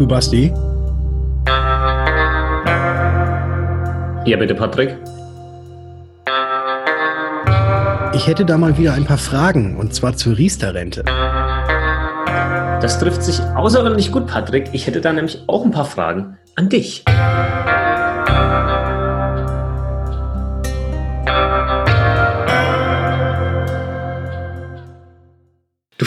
Du Basti? Ja, bitte, Patrick. Ich hätte da mal wieder ein paar Fragen, und zwar zur Riester-Rente. Das trifft sich außerordentlich gut, Patrick. Ich hätte da nämlich auch ein paar Fragen an dich.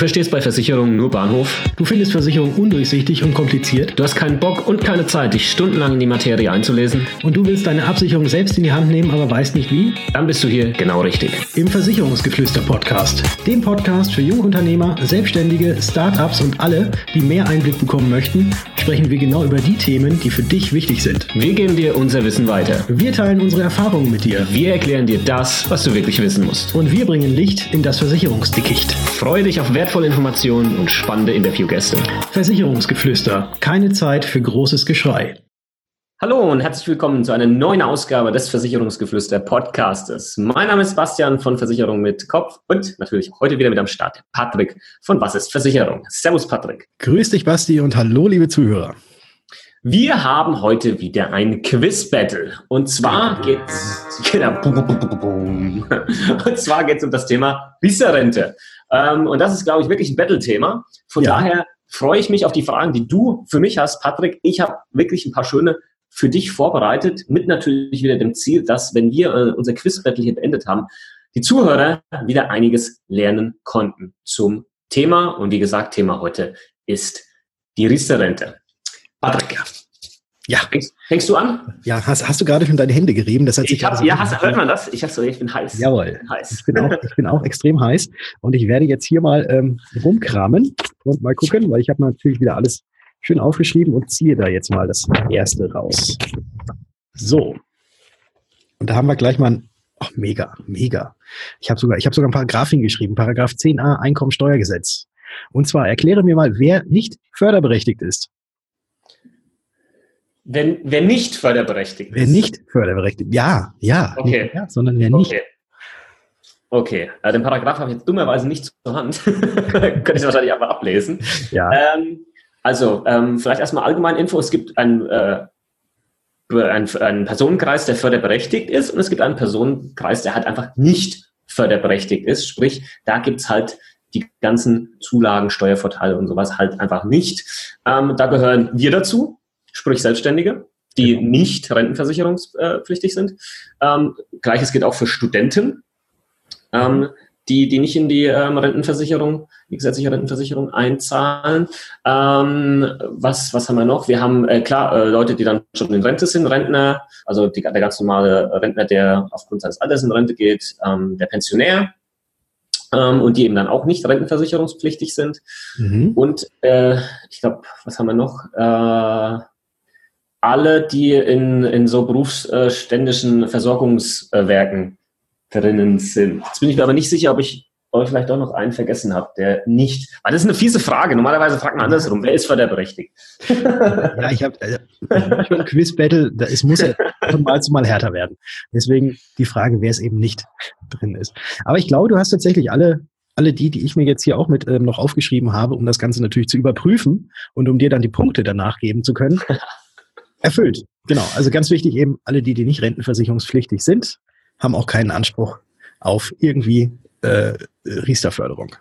Verstehst bei Versicherungen nur Bahnhof. Du findest Versicherung undurchsichtig und kompliziert. Du hast keinen Bock und keine Zeit, dich stundenlang in die Materie einzulesen. Und du willst deine Absicherung selbst in die Hand nehmen, aber weißt nicht wie? Dann bist du hier genau richtig. Im Versicherungsgeflüster-Podcast. Dem Podcast für Jungunternehmer, Selbstständige, Startups und alle, die mehr Einblick bekommen möchten, sprechen wir genau über die Themen, die für dich wichtig sind. Wir geben dir unser Wissen weiter. Wir teilen unsere Erfahrungen mit dir. Wir erklären dir das, was du wirklich wissen musst. Und wir bringen Licht in das Versicherungsdickicht. Freue dich auf wertvolle Informationen und spannende Interviewgäste. Versicherungsgeflüster. Keine Zeit für großes Geschrei. Hallo und herzlich willkommen zu einer neuen Ausgabe des Versicherungsgeflüster Podcastes. Mein Name ist Bastian von Versicherung mit Kopf und natürlich heute wieder mit am Start Patrick von Was ist Versicherung? Servus Patrick. Grüß dich Basti und hallo liebe Zuhörer. Wir haben heute wieder ein Quiz-Battle. Und zwar geht's, genau, und zwar geht's um das Thema Riester-Rente. Ähm, und das ist, glaube ich, wirklich ein Battle-Thema. Von ja. daher freue ich mich auf die Fragen, die du für mich hast, Patrick. Ich habe wirklich ein paar schöne für dich vorbereitet, mit natürlich wieder dem Ziel, dass, wenn wir äh, unser Quiz-Battle hier beendet haben, die Zuhörer wieder einiges lernen konnten zum Thema. Und wie gesagt, Thema heute ist die Riester-Rente. Patrick. Ja. Fängst, fängst, du an? Ja, hast, hast du gerade schon deine Hände gerieben? Das hat sich hab, ja, hast, hört man das? Ich, so, ich bin heiß. Jawohl. Ich bin, heiß. Ich, bin auch, ich bin auch extrem heiß und ich werde jetzt hier mal ähm, rumkramen und mal gucken, weil ich habe natürlich wieder alles schön aufgeschrieben und ziehe da jetzt mal das erste raus. So. Und da haben wir gleich mal ein, oh, mega, mega. Ich habe sogar, ich habe sogar ein Paragraph hingeschrieben, Paragraph 10a Einkommensteuergesetz. Und zwar erkläre mir mal, wer nicht förderberechtigt ist. Wenn, wer nicht förderberechtigt ist. Wer nicht förderberechtigt, ja, ja. Okay. Nicht, ja, sondern wer nicht. Okay. Okay, äh, den Paragraph habe ich jetzt dummerweise nicht zur Hand. Könnte ich wahrscheinlich einfach ablesen. Ja. Ähm, also, ähm, vielleicht erstmal allgemein Info. Es gibt ein, äh, ein, einen Personenkreis, der förderberechtigt ist und es gibt einen Personenkreis, der halt einfach nicht förderberechtigt ist. Sprich, da gibt's halt die ganzen Zulagen, Steuervorteile und sowas halt einfach nicht. Ähm, da gehören wir dazu sprich Selbstständige, die genau. nicht rentenversicherungspflichtig sind. Ähm, Gleiches gilt auch für Studenten, ähm, die, die nicht in die ähm, Rentenversicherung, die gesetzliche Rentenversicherung einzahlen. Ähm, was, was haben wir noch? Wir haben, äh, klar, äh, Leute, die dann schon in Rente sind, Rentner, also die, der ganz normale Rentner, der aufgrund seines Alters in Rente geht, ähm, der Pensionär, ähm, und die eben dann auch nicht rentenversicherungspflichtig sind. Mhm. Und äh, ich glaube, was haben wir noch? Äh, alle, die in, in so berufsständischen Versorgungswerken drinnen sind. Jetzt bin ich mir aber nicht sicher, ob ich euch vielleicht auch noch einen vergessen habe, der nicht. Weil das ist eine fiese Frage. Normalerweise fragt man andersrum. Wer ist förderberechtigt? ja, ich habe also, ein Quiz-Battle, es muss ja von mal zu mal härter werden. Deswegen die Frage, wer es eben nicht drin ist. Aber ich glaube, du hast tatsächlich alle, alle die, die ich mir jetzt hier auch mit ähm, noch aufgeschrieben habe, um das Ganze natürlich zu überprüfen und um dir dann die Punkte danach geben zu können, Erfüllt, genau. Also ganz wichtig eben, alle die, die nicht rentenversicherungspflichtig sind, haben auch keinen Anspruch auf irgendwie äh, Riester-Förderung.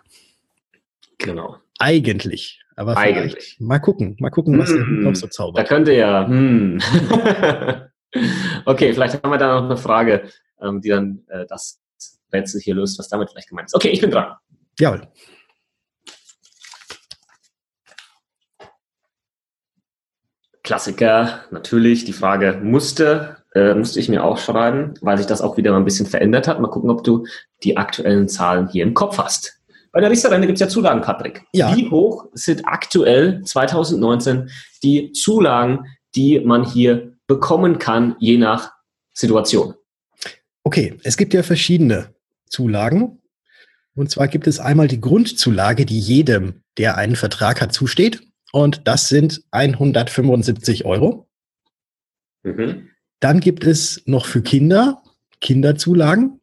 Genau. Eigentlich. Aber Eigentlich. mal gucken, mal gucken, was mm, noch so zaubert. Da könnte ja. Mm. okay, vielleicht haben wir da noch eine Frage, ähm, die dann äh, das Rätsel hier löst, was damit vielleicht gemeint ist. Okay, ich bin dran. Jawohl. Klassiker, natürlich. Die Frage musste, äh, musste ich mir auch schreiben, weil sich das auch wieder mal ein bisschen verändert hat. Mal gucken, ob du die aktuellen Zahlen hier im Kopf hast. Bei der Riester-Rente gibt es ja Zulagen, Patrick. Ja. Wie hoch sind aktuell 2019 die Zulagen, die man hier bekommen kann, je nach Situation? Okay, es gibt ja verschiedene Zulagen. Und zwar gibt es einmal die Grundzulage, die jedem, der einen Vertrag hat, zusteht. Und das sind 175 Euro. Mhm. Dann gibt es noch für Kinder Kinderzulagen.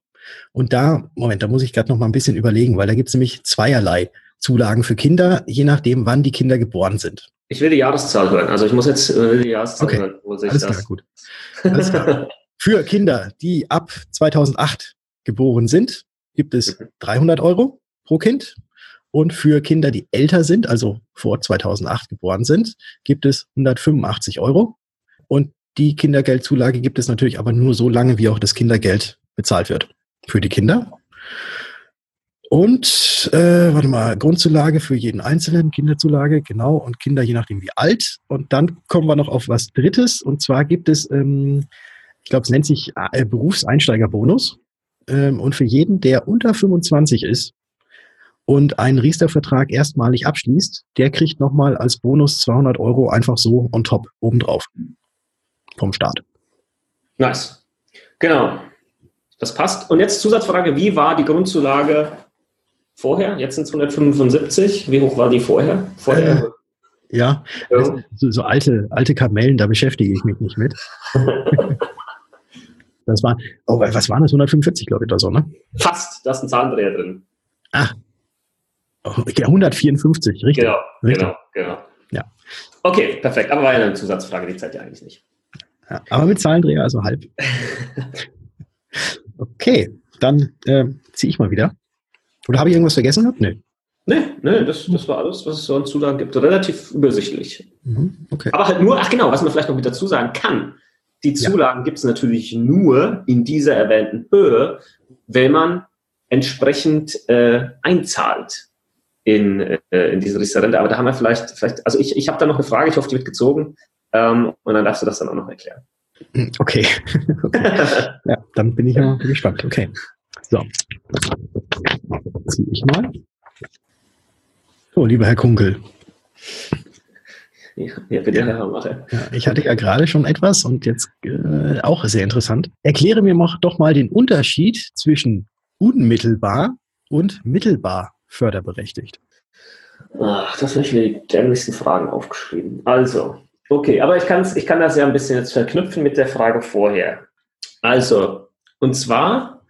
Und da, Moment, da muss ich gerade noch mal ein bisschen überlegen, weil da gibt es nämlich zweierlei Zulagen für Kinder, je nachdem, wann die Kinder geboren sind. Ich will die Jahreszahl hören. Also ich muss jetzt äh, die Jahreszahl okay. hören. Wo Alles das? klar, gut. Alles klar. Für Kinder, die ab 2008 geboren sind, gibt es 300 mhm. Euro pro Kind. Und für Kinder, die älter sind, also vor 2008 geboren sind, gibt es 185 Euro. Und die Kindergeldzulage gibt es natürlich aber nur so lange, wie auch das Kindergeld bezahlt wird für die Kinder. Und äh, warte mal, Grundzulage für jeden Einzelnen, Kinderzulage, genau, und Kinder je nachdem wie alt. Und dann kommen wir noch auf was Drittes. Und zwar gibt es, ähm, ich glaube, es nennt sich äh, Berufseinsteigerbonus. Ähm, und für jeden, der unter 25 ist und einen Riester-Vertrag erstmalig abschließt, der kriegt nochmal als Bonus 200 Euro einfach so on top obendrauf vom Staat. Nice. Genau. Das passt. Und jetzt Zusatzfrage, wie war die Grundzulage vorher? Jetzt sind es 175. Wie hoch war die vorher? Vorher? Äh, ja, ja. So, so, alte, alte Kamellen, da beschäftige ich mich nicht mit. das war, oh, was waren das? 145, glaube ich, oder so, ne? Fast, da ist ein Zahlendreher drin. Ah. Oh, ja, 154, richtig. Genau, richtig. genau, genau. Ja. Okay, perfekt. Aber war ja eine Zusatzfrage, die zählt ja eigentlich nicht. Ja, aber mit Zahlendreher, also halb. okay, dann äh, ziehe ich mal wieder. Oder habe ich irgendwas vergessen gehabt? Nee. Nee, nee das, das war alles, was es so an Zulagen gibt. Relativ übersichtlich. Mhm, okay. Aber halt nur, ach genau, was man vielleicht noch mit dazu sagen kann. Die Zulagen ja. gibt es natürlich nur in dieser erwähnten Höhe, wenn man entsprechend äh, einzahlt in, äh, in diese Restaurante. Aber da haben wir vielleicht, vielleicht also ich, ich habe da noch eine Frage, ich hoffe, die wird gezogen. Ähm, und dann darfst du das dann auch noch erklären. Hm, okay. okay. ja, dann bin ich ja gespannt. Okay. So. Ziehe ich mal. So, lieber Herr Kunkel. Ja, bitte, ja. Herr Mache. Ja, ich hatte ja gerade schon etwas und jetzt äh, auch sehr interessant. Erkläre mir doch mal den Unterschied zwischen unmittelbar und mittelbar förderberechtigt. Ach, das habe ich mir die dämlichsten Fragen aufgeschrieben. Also, okay, aber ich, kann's, ich kann das ja ein bisschen jetzt verknüpfen mit der Frage vorher. Also, und zwar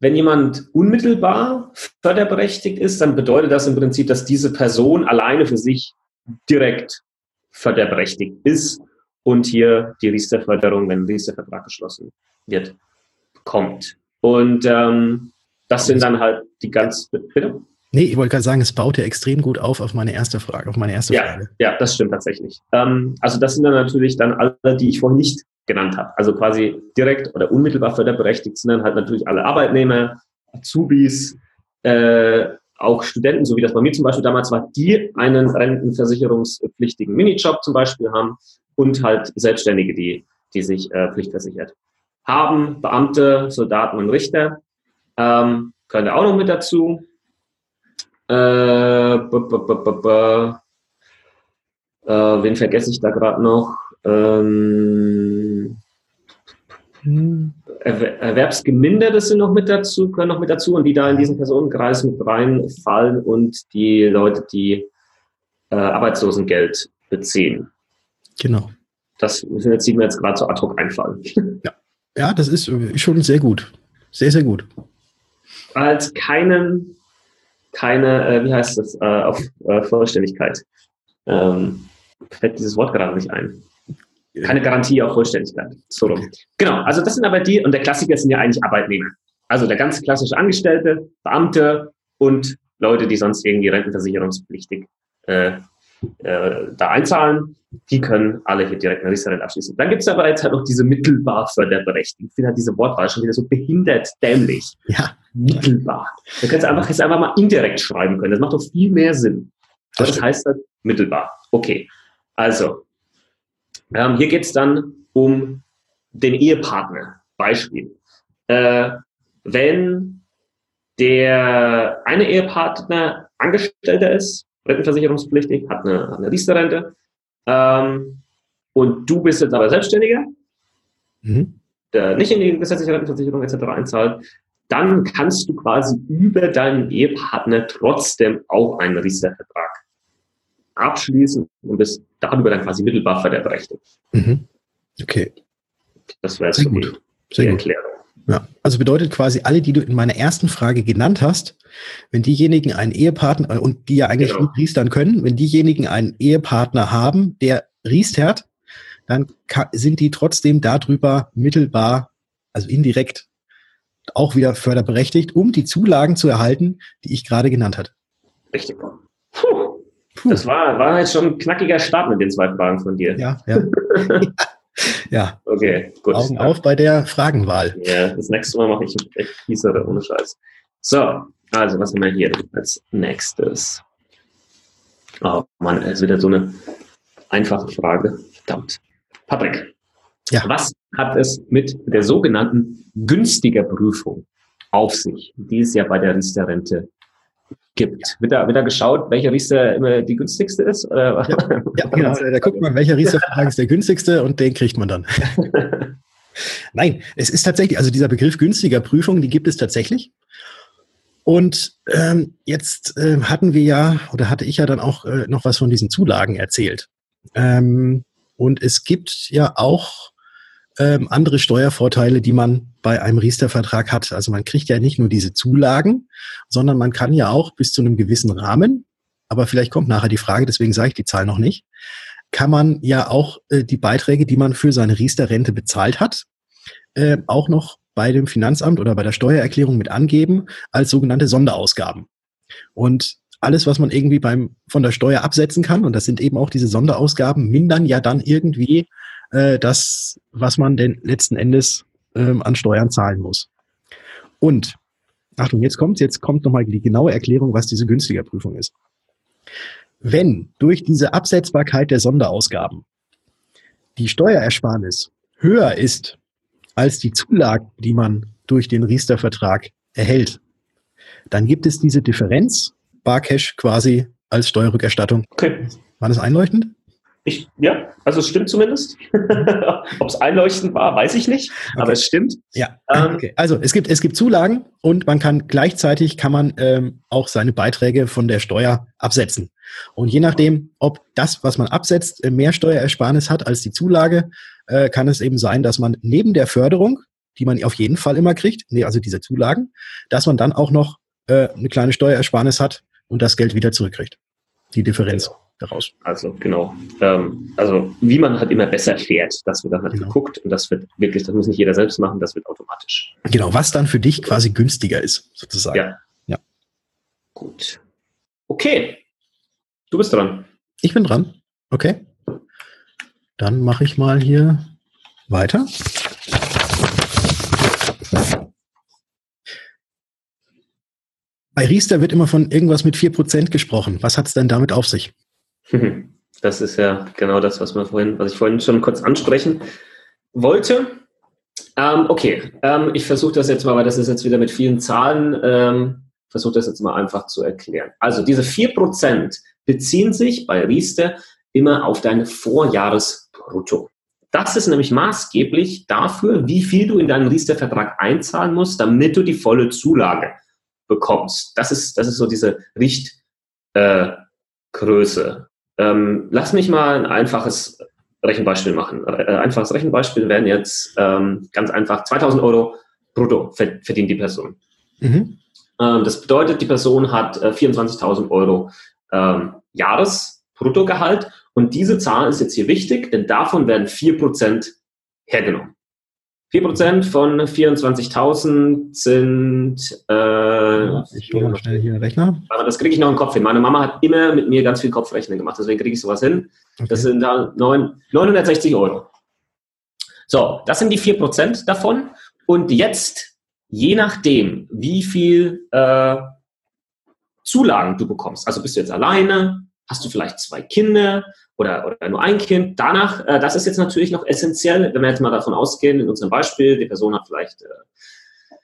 wenn jemand unmittelbar förderberechtigt ist, dann bedeutet das im Prinzip, dass diese Person alleine für sich direkt förderberechtigt ist und hier die Riester-Förderung, wenn ein Riester-Vertrag geschlossen wird, kommt. Und ähm, das sind dann halt die ganz. Bitte? Nee, ich wollte gerade sagen, es baut ja extrem gut auf auf meine erste Frage, auf meine erste ja, Frage. Ja, das stimmt tatsächlich. Ähm, also das sind dann natürlich dann alle, die ich vorhin nicht genannt habe. Also quasi direkt oder unmittelbar förderberechtigt sind dann halt natürlich alle Arbeitnehmer, Azubis, äh, auch Studenten, so wie das bei mir zum Beispiel damals war, die einen rentenversicherungspflichtigen Minijob zum Beispiel haben und halt Selbstständige, die, die sich äh, pflichtversichert haben, Beamte, Soldaten und Richter, ähm, können auch noch mit dazu. Äh, b -b -b äh, wen vergesse ich da gerade noch? Ähm, Erwerbsgeminderte sind noch mit dazu, können noch mit dazu und die da in diesen Personenkreis mit reinfallen und die Leute, die äh, Arbeitslosengeld beziehen. Genau. Das müssen jetzt, sieht mir jetzt gerade so ad hoc einfallen. Ja. ja, das ist schon sehr gut. Sehr, sehr gut. Als keinen, keine, äh, wie heißt das, äh, auf äh, Vollständigkeit. Ähm, fällt dieses Wort gerade nicht ein keine Garantie auf Vollständigkeit. So rum. Genau, also das sind aber die, und der Klassiker sind ja eigentlich Arbeitnehmer. Also der ganz klassische Angestellte, Beamte und Leute, die sonst irgendwie rentenversicherungspflichtig äh, äh, da einzahlen, die können alle hier direkt eine Riester abschließen. Dann gibt es aber jetzt halt noch diese mittelbar Förderberechtigten. Ich finde halt diese Wortwahl schon wieder so behindert dämlich. Ja. Mittelbar. Da könntest du einfach, einfach mal indirekt schreiben können. Das macht doch viel mehr Sinn. Aber das, das heißt halt mittelbar. Okay. Also, ähm, hier geht es dann um den Ehepartner. Beispiel. Äh, wenn der eine Ehepartner Angestellter ist, rentenversicherungspflichtig, hat eine, eine Riester-Rente, ähm, und du bist jetzt aber Selbstständiger, mhm. der nicht in die gesetzliche Rentenversicherung etc. einzahlt, dann kannst du quasi über deinen Ehepartner trotzdem auch einen Riester-Vertrag abschließen und bist darüber dann quasi mittelbar förderberechtigt. Mhm. Okay. Das wäre jetzt die, Sehr die Erklärung. Ja, also bedeutet quasi alle, die du in meiner ersten Frage genannt hast, wenn diejenigen einen Ehepartner, äh, und die ja eigentlich genau. riestern können, wenn diejenigen einen Ehepartner haben, der riestert, dann sind die trotzdem darüber mittelbar, also indirekt auch wieder förderberechtigt, um die Zulagen zu erhalten, die ich gerade genannt hatte. Richtig. Puh. Puh. Das war, war jetzt schon ein knackiger Start mit den zwei Fragen von dir. Ja, ja. ja. Okay, gut. Augen auf bei der Fragenwahl. Ja, das nächste Mal mache ich echt fiesere, ohne Scheiß. So, also was haben wir hier als nächstes? Oh Mann, das ist wieder so eine einfache Frage. Verdammt. Patrick, ja. was hat es mit der sogenannten günstiger Prüfung auf sich, die es ja bei der Riester-Rente gibt. Wird da, wird da geschaut, welcher Riester immer die günstigste ist? Oder? Ja, ja genau. Da guckt man, welcher Riester-Vertrag ist der günstigste und den kriegt man dann. Nein, es ist tatsächlich, also dieser Begriff günstiger Prüfung, die gibt es tatsächlich. Und ähm, jetzt äh, hatten wir ja, oder hatte ich ja dann auch äh, noch was von diesen Zulagen erzählt. Ähm, und es gibt ja auch ähm, andere Steuervorteile, die man bei einem Riester-Vertrag hat. Also man kriegt ja nicht nur diese Zulagen, sondern man kann ja auch bis zu einem gewissen Rahmen, aber vielleicht kommt nachher die Frage, deswegen sage ich die Zahl noch nicht, kann man ja auch äh, die Beiträge, die man für seine Riester-Rente bezahlt hat, äh, auch noch bei dem Finanzamt oder bei der Steuererklärung mit angeben als sogenannte Sonderausgaben. Und alles, was man irgendwie beim, von der Steuer absetzen kann, und das sind eben auch diese Sonderausgaben, mindern ja dann irgendwie äh, das, was man denn letzten Endes ähm, an Steuern zahlen muss. Und, Achtung, jetzt kommt, jetzt kommt nochmal die genaue Erklärung, was diese günstiger Prüfung ist. Wenn durch diese Absetzbarkeit der Sonderausgaben die Steuerersparnis höher ist als die Zulagen, die man durch den Riester-Vertrag erhält, dann gibt es diese Differenz, Barcash quasi als Steuerrückerstattung. Okay. War das einleuchtend? Ich, ja, also es stimmt zumindest. Ob es einleuchtend war, weiß ich nicht, okay. aber es stimmt. Ja. Ähm, okay. Also es gibt, es gibt Zulagen und man kann gleichzeitig kann man ähm, auch seine Beiträge von der Steuer absetzen. Und je nachdem, ob das, was man absetzt, äh, mehr Steuerersparnis hat als die Zulage, äh, kann es eben sein, dass man neben der Förderung, die man auf jeden Fall immer kriegt, nee, also diese Zulagen, dass man dann auch noch äh, eine kleine Steuerersparnis hat und das Geld wieder zurückkriegt. Die Differenz. Genau daraus. Also genau. Ähm, also wie man halt immer besser fährt, das wird dann halt genau. geguckt und das wird wirklich, das muss nicht jeder selbst machen, das wird automatisch. Genau, was dann für dich quasi günstiger ist, sozusagen. Ja. ja. Gut. Okay. Du bist dran. Ich bin dran. Okay. Dann mache ich mal hier weiter. Bei Riester wird immer von irgendwas mit 4% gesprochen. Was hat es denn damit auf sich? Das ist ja genau das, was, wir vorhin, was ich vorhin schon kurz ansprechen wollte. Ähm, okay, ähm, ich versuche das jetzt mal, weil das ist jetzt wieder mit vielen Zahlen, ähm, versuche das jetzt mal einfach zu erklären. Also diese 4% beziehen sich bei Riester immer auf dein Vorjahresbrutto. Das ist nämlich maßgeblich dafür, wie viel du in deinen Riester-Vertrag einzahlen musst, damit du die volle Zulage bekommst. Das ist, das ist so diese Richtgröße. Äh, ähm, lass mich mal ein einfaches Rechenbeispiel machen. Äh, einfaches Rechenbeispiel wären jetzt ähm, ganz einfach 2000 Euro brutto verdient die Person. Mhm. Ähm, das bedeutet, die Person hat äh, 24.000 Euro ähm, Jahresbruttogehalt und diese Zahl ist jetzt hier wichtig, denn davon werden 4% hergenommen. 4% von 24.000 sind. Äh, ich hole mal schnell hier einen Rechner. Aber das kriege ich noch im Kopf hin. Meine Mama hat immer mit mir ganz viel Kopfrechnen gemacht, deswegen kriege ich sowas hin. Okay. Das sind 9, 960 Euro. So, das sind die 4% davon. Und jetzt, je nachdem, wie viel äh, Zulagen du bekommst, also bist du jetzt alleine, hast du vielleicht zwei Kinder, oder, oder nur ein Kind. Danach, äh, das ist jetzt natürlich noch essentiell, wenn wir jetzt mal davon ausgehen, in unserem Beispiel, die Person hat vielleicht äh,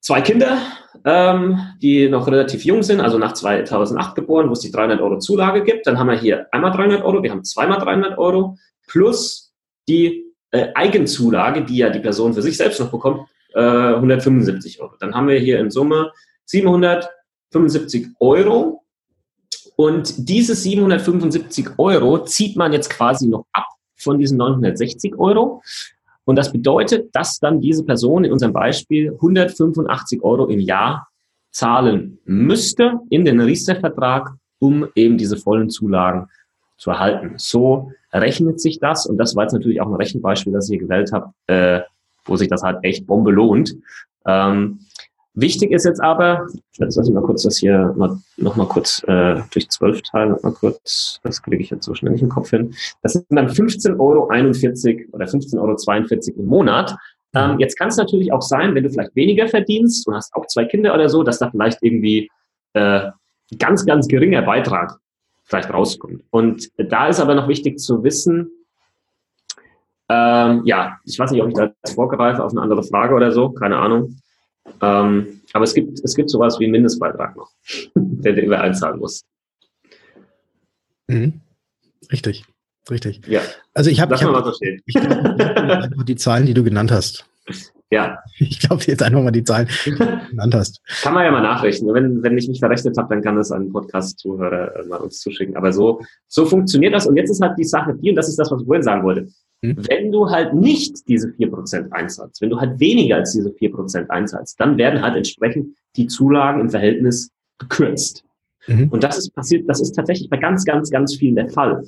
zwei Kinder, ähm, die noch relativ jung sind, also nach 2008 geboren, wo es die 300 Euro Zulage gibt. Dann haben wir hier einmal 300 Euro, wir haben zweimal 300 Euro plus die äh, Eigenzulage, die ja die Person für sich selbst noch bekommt, äh, 175 Euro. Dann haben wir hier in Summe 775 Euro und diese 775 Euro zieht man jetzt quasi noch ab von diesen 960 Euro. Und das bedeutet, dass dann diese Person in unserem Beispiel 185 Euro im Jahr zahlen müsste in den Riester-Vertrag, um eben diese vollen Zulagen zu erhalten. So rechnet sich das und das war jetzt natürlich auch ein Rechenbeispiel, das ich hier gewählt habe, äh, wo sich das halt echt Bombe lohnt. Ähm, wichtig ist jetzt aber, jetzt lass ich mal kurz das hier mal, noch mal kurz äh, durch zwölf teilen, mal kurz, das kriege ich jetzt so schnell nicht im Kopf hin. Das sind dann 15,41 Euro oder 15,42 Euro im Monat. Ähm, jetzt kann es natürlich auch sein, wenn du vielleicht weniger verdienst und hast auch zwei Kinder oder so, dass da vielleicht irgendwie äh, ganz, ganz geringer Beitrag vielleicht rauskommt. Und da ist aber noch wichtig zu wissen, ähm, ja, ich weiß nicht, ob ich da jetzt vorgreife auf eine andere Frage oder so, keine Ahnung. Ähm, aber es gibt, es gibt sowas wie einen Mindestbeitrag noch, den du über einzahlen musst. Mhm. Richtig, richtig. Ja. Also ich habe ich mal hab, so stehen. ich glaub, die Zahlen, die du genannt hast. Ja, Ich glaube jetzt einfach mal die Zahlen, die du genannt hast. kann man ja mal nachrechnen. Wenn, wenn ich mich verrechnet habe, dann kann das ein Podcast-Zuhörer äh, mal uns zuschicken. Aber so, so funktioniert das. Und jetzt ist halt die Sache die, und das ist das, was ich vorhin sagen wollte. Hm. Wenn du halt nicht diese 4% einzahlst, wenn du halt weniger als diese 4% einzahlst, dann werden halt entsprechend die Zulagen im Verhältnis gekürzt. Mhm. Und das ist passiert, das ist tatsächlich bei ganz, ganz, ganz vielen der Fall.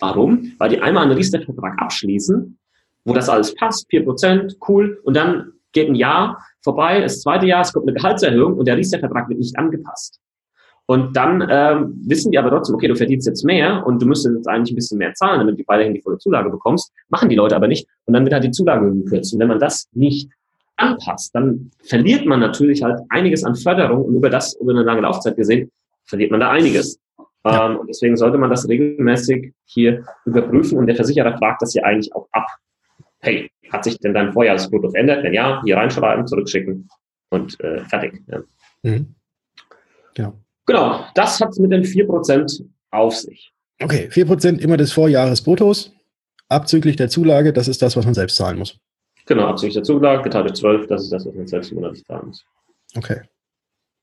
Warum? Weil die einmal einen Riester-Vertrag abschließen, wo das alles passt, 4%, cool, und dann geht ein Jahr vorbei, das zweite Jahr, es kommt eine Gehaltserhöhung und der Riester-Vertrag wird nicht angepasst. Und dann ähm, wissen die aber trotzdem, okay, du verdienst jetzt mehr und du müsstest jetzt eigentlich ein bisschen mehr zahlen, damit du weiterhin die volle Zulage bekommst. Machen die Leute aber nicht. Und dann wird halt die Zulage gekürzt. Und wenn man das nicht anpasst, dann verliert man natürlich halt einiges an Förderung und über das, über eine lange Laufzeit gesehen, verliert man da einiges. Ja. Ähm, und deswegen sollte man das regelmäßig hier überprüfen und der Versicherer fragt das hier eigentlich auch ab. Hey, hat sich denn dein Vorjahresbrutto verändert? Wenn ja, hier reinschreiben, zurückschicken und äh, fertig. Ja. Mhm. Genau. Genau, das hat es mit den 4% auf sich. Okay, 4% immer des Vorjahresbruttos, abzüglich der Zulage, das ist das, was man selbst zahlen muss. Genau, abzüglich der Zulage, geteilt durch 12, das ist das, was man selbst monatlich zahlen muss. Okay.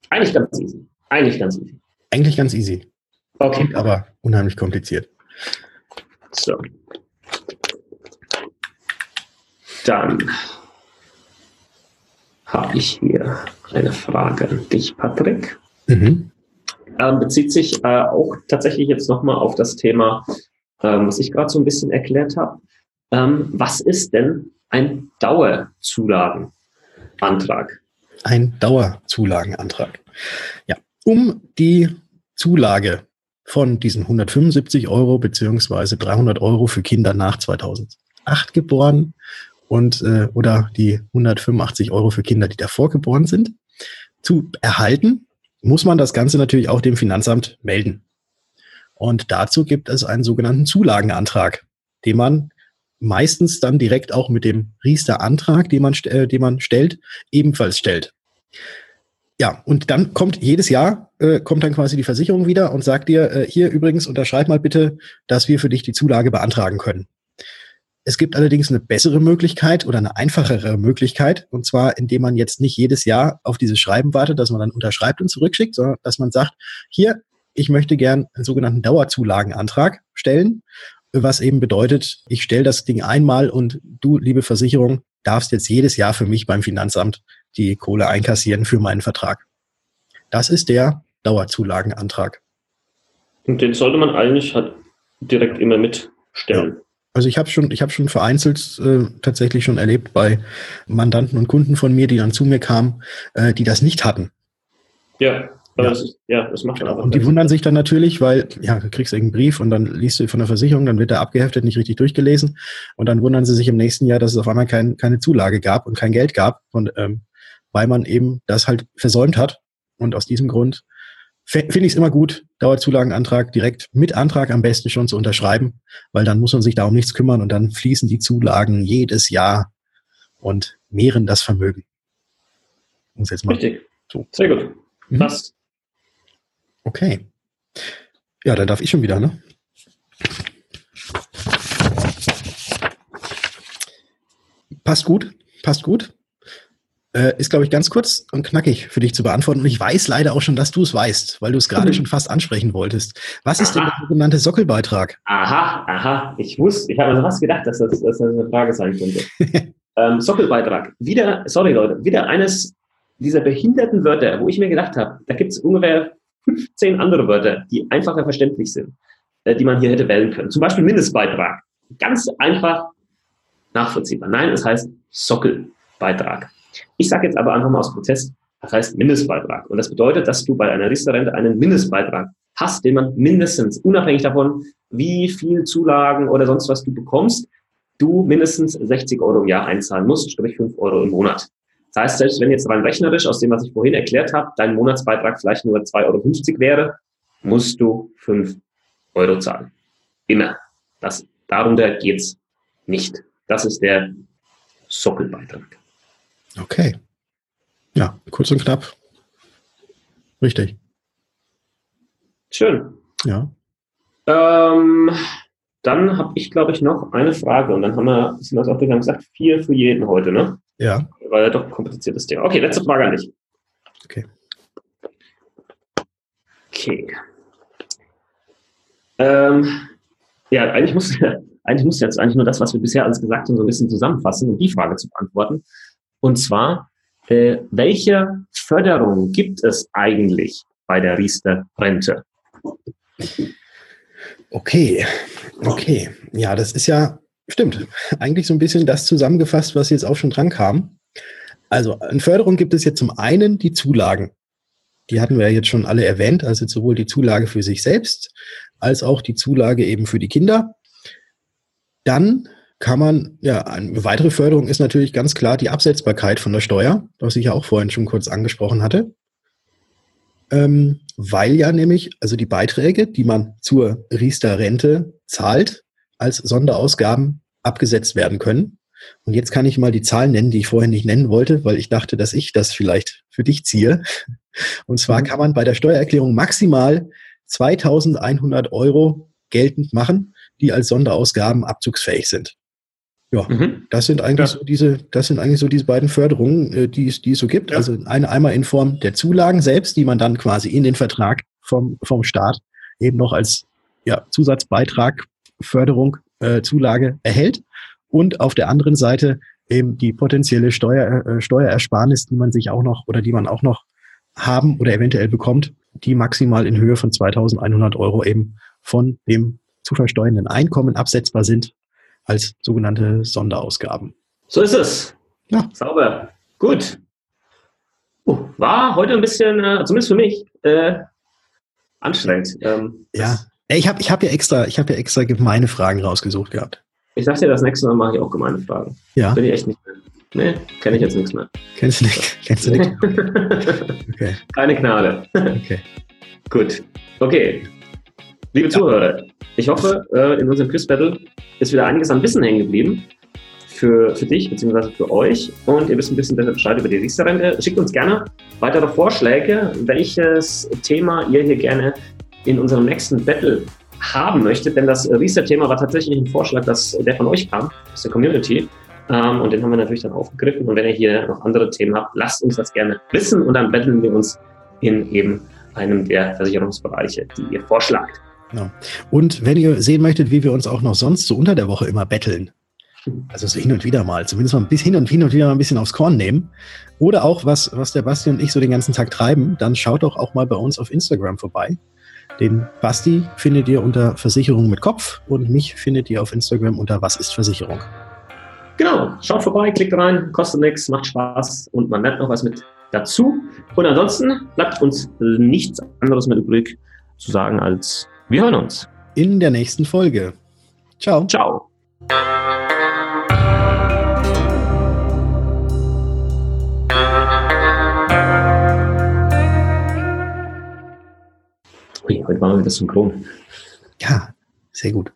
Eigentlich ganz easy. Eigentlich ganz easy. Eigentlich ganz easy, Okay, aber unheimlich kompliziert. so. Dann habe ich hier eine Frage an dich, Patrick. Mhm. Ähm, bezieht sich äh, auch tatsächlich jetzt nochmal auf das Thema, ähm, was ich gerade so ein bisschen erklärt habe. Ähm, was ist denn ein Dauerzulagenantrag? Ein Dauerzulagenantrag. Ja, um die Zulage von diesen 175 Euro beziehungsweise 300 Euro für Kinder nach 2008 geboren und äh, oder die 185 Euro für Kinder, die davor geboren sind, zu erhalten, muss man das Ganze natürlich auch dem Finanzamt melden. Und dazu gibt es einen sogenannten Zulagenantrag, den man meistens dann direkt auch mit dem Riester-Antrag, den man, äh, den man stellt, ebenfalls stellt. Ja, und dann kommt jedes Jahr, äh, kommt dann quasi die Versicherung wieder und sagt dir, äh, hier übrigens unterschreib mal bitte, dass wir für dich die Zulage beantragen können. Es gibt allerdings eine bessere Möglichkeit oder eine einfachere Möglichkeit, und zwar indem man jetzt nicht jedes Jahr auf dieses Schreiben wartet, dass man dann unterschreibt und zurückschickt, sondern dass man sagt, hier, ich möchte gern einen sogenannten Dauerzulagenantrag stellen, was eben bedeutet, ich stelle das Ding einmal und du, liebe Versicherung, darfst jetzt jedes Jahr für mich beim Finanzamt die Kohle einkassieren für meinen Vertrag. Das ist der Dauerzulagenantrag. Und den sollte man eigentlich halt direkt immer mitstellen. Also ich habe schon, ich habe schon vereinzelt äh, tatsächlich schon erlebt bei Mandanten und Kunden von mir, die dann zu mir kamen, äh, die das nicht hatten. Ja, Ja. Das, ist, ja das macht Genau. Und die wundern sich dann natürlich, weil ja, du kriegst irgendeinen Brief und dann liest du von der Versicherung, dann wird der abgeheftet, nicht richtig durchgelesen und dann wundern sie sich im nächsten Jahr, dass es auf einmal kein, keine Zulage gab und kein Geld gab und ähm, weil man eben das halt versäumt hat und aus diesem Grund finde ich es immer gut, Dauerzulagenantrag direkt mit Antrag am besten schon zu unterschreiben, weil dann muss man sich da um nichts kümmern und dann fließen die Zulagen jedes Jahr und mehren das Vermögen. Muss jetzt mal. Richtig. So. Sehr gut. Mhm. Passt. Okay. Ja, dann darf ich schon wieder, ne? Passt gut, passt gut. Äh, ist, glaube ich, ganz kurz und knackig für dich zu beantworten. Und ich weiß leider auch schon, dass du es weißt, weil du es gerade Mhm. schon fast ansprechen wolltest. Was ist denn Aha. der sogenannte Sockelbeitrag? Aha, aha. Ich wusste, ich habe also was gedacht, dass das, dass das eine Frage sein könnte. Ähm, Sockelbeitrag. Wieder, sorry Leute, wieder eines dieser behinderten Wörter, wo ich mir gedacht habe, da gibt es ungefähr 15 andere Wörter, die einfacher verständlich sind, äh, die man hier hätte wählen können. Zum Beispiel Mindestbeitrag. Ganz einfach nachvollziehbar. Nein, es heißt Sockelbeitrag. Ich sage jetzt aber einfach mal aus Protest, das heißt Mindestbeitrag. Und das bedeutet, dass du bei einer Riester-Rente einen Mindestbeitrag hast, den man mindestens, unabhängig davon, wie viel Zulagen oder sonst was du bekommst, du mindestens 60 Euro im Jahr einzahlen musst, sprich 5 Euro im Monat. Das heißt, selbst wenn jetzt rein rechnerisch aus dem, was ich vorhin erklärt habe, dein Monatsbeitrag vielleicht nur 2,50 Euro wäre, musst du 5 Euro zahlen. Immer. Das, darunter geht's nicht. Das ist der Sockelbeitrag. Okay. Ja, kurz und knapp. Richtig. Schön. Ja. Ähm, dann habe ich, glaube ich, noch eine Frage und dann haben wir, sind auch wir haben gesagt, vier für jeden heute, ne? Ja. War ja doch ein kompliziertes Thema. Okay, letzte Frage an dich. Okay. Okay. Ähm, ja, eigentlich muss, eigentlich muss jetzt eigentlich nur das, was wir bisher alles gesagt haben, so ein bisschen zusammenfassen, um die Frage zu beantworten. Und zwar, äh, welche Förderung gibt es eigentlich bei der Riester-Rente? Okay, okay. Ja, das ist ja, stimmt, eigentlich so ein bisschen das zusammengefasst, was jetzt auch schon dran kam. Also an Förderung gibt es jetzt zum einen die Zulagen. Die hatten wir ja jetzt schon alle erwähnt, also sowohl die Zulage für sich selbst als auch die Zulage eben für die Kinder. Dann kann man, ja, eine weitere Förderung ist natürlich ganz klar die Absetzbarkeit von der Steuer, was ich ja auch vorhin schon kurz angesprochen hatte. Ähm, weil ja nämlich, also die Beiträge, die man zur Riester-Rente zahlt, als Sonderausgaben abgesetzt werden können. Und jetzt kann ich mal die Zahlen nennen, die ich vorhin nicht nennen wollte, weil ich dachte, dass ich das vielleicht für dich ziehe. Und zwar mhm. kann man bei der Steuererklärung maximal 2100 Euro geltend machen, die als Sonderausgaben abzugsfähig sind. Ja, mhm. das sind eigentlich ja. so diese, das sind eigentlich so diese beiden Förderungen, äh, die es, die es so gibt. Ja. Also eine einmal in Form der Zulagen selbst, die man dann quasi in den Vertrag vom, vom Staat eben noch als ja, Zusatzbeitrag, Förderung, äh, Zulage erhält. Und auf der anderen Seite eben die potenzielle Steuer, äh, Steuerersparnis, die man sich auch noch oder die man auch noch haben oder eventuell bekommt, die maximal in Höhe von 2100 Euro eben von dem zu versteuernden Einkommen absetzbar sind als sogenannte Sonderausgaben. So ist es. Ja. Sauber. Gut. Uh, war heute ein bisschen, äh, zumindest für mich, äh, anstrengend. Ähm, ja. Ich habe ich hab ja extra, ich habe ja extra gemeine Fragen rausgesucht gehabt. Ich dachte ja, das nächste Mal mache ich auch gemeine Fragen. Ja. Bin ich echt nicht mehr. Nee, kenne ich jetzt nichts mehr. Kennst du nicht? Kennst du nicht? okay. Keine Gnade. Okay. Gut. Okay. Liebe ja. Zuhörer, ich hoffe, äh, in unserem Quiz-Battle ist wieder einiges an Wissen hängen geblieben für, für dich bzw. für euch und ihr wisst ein bisschen besser Bescheid über die Riester-Rente. Schickt uns gerne weitere Vorschläge, welches Thema ihr hier gerne in unserem nächsten Battle haben möchtet, denn das Riester-Thema war tatsächlich ein Vorschlag, dass der von euch kam, aus der Community. Ähm, und den haben wir natürlich dann aufgegriffen. Und wenn ihr hier noch andere Themen habt, lasst uns das gerne wissen und dann betteln wir uns in eben einem der Versicherungsbereiche, die ihr vorschlagt. Genau. Und wenn ihr sehen möchtet, wie wir uns auch noch sonst so unter der Woche immer betteln, also so hin und wieder mal, zumindest mal ein bisschen hin und hin und wieder mal ein bisschen aufs Korn nehmen, oder auch was, was der Basti und ich so den ganzen Tag treiben, dann schaut doch auch mal bei uns auf Instagram vorbei. Den Basti findet ihr unter Versicherung mit Kopf und mich findet ihr auf Instagram unter Was ist Versicherung. Genau, schaut vorbei, klickt rein, kostet nichts, macht Spaß und man lernt noch was mit dazu. Und ansonsten bleibt uns nichts anderes mehr übrig zu sagen als wir hören uns. In der nächsten Folge. Ciao. Ciao. Ui, heute waren wir wieder synchron. Ja, sehr gut.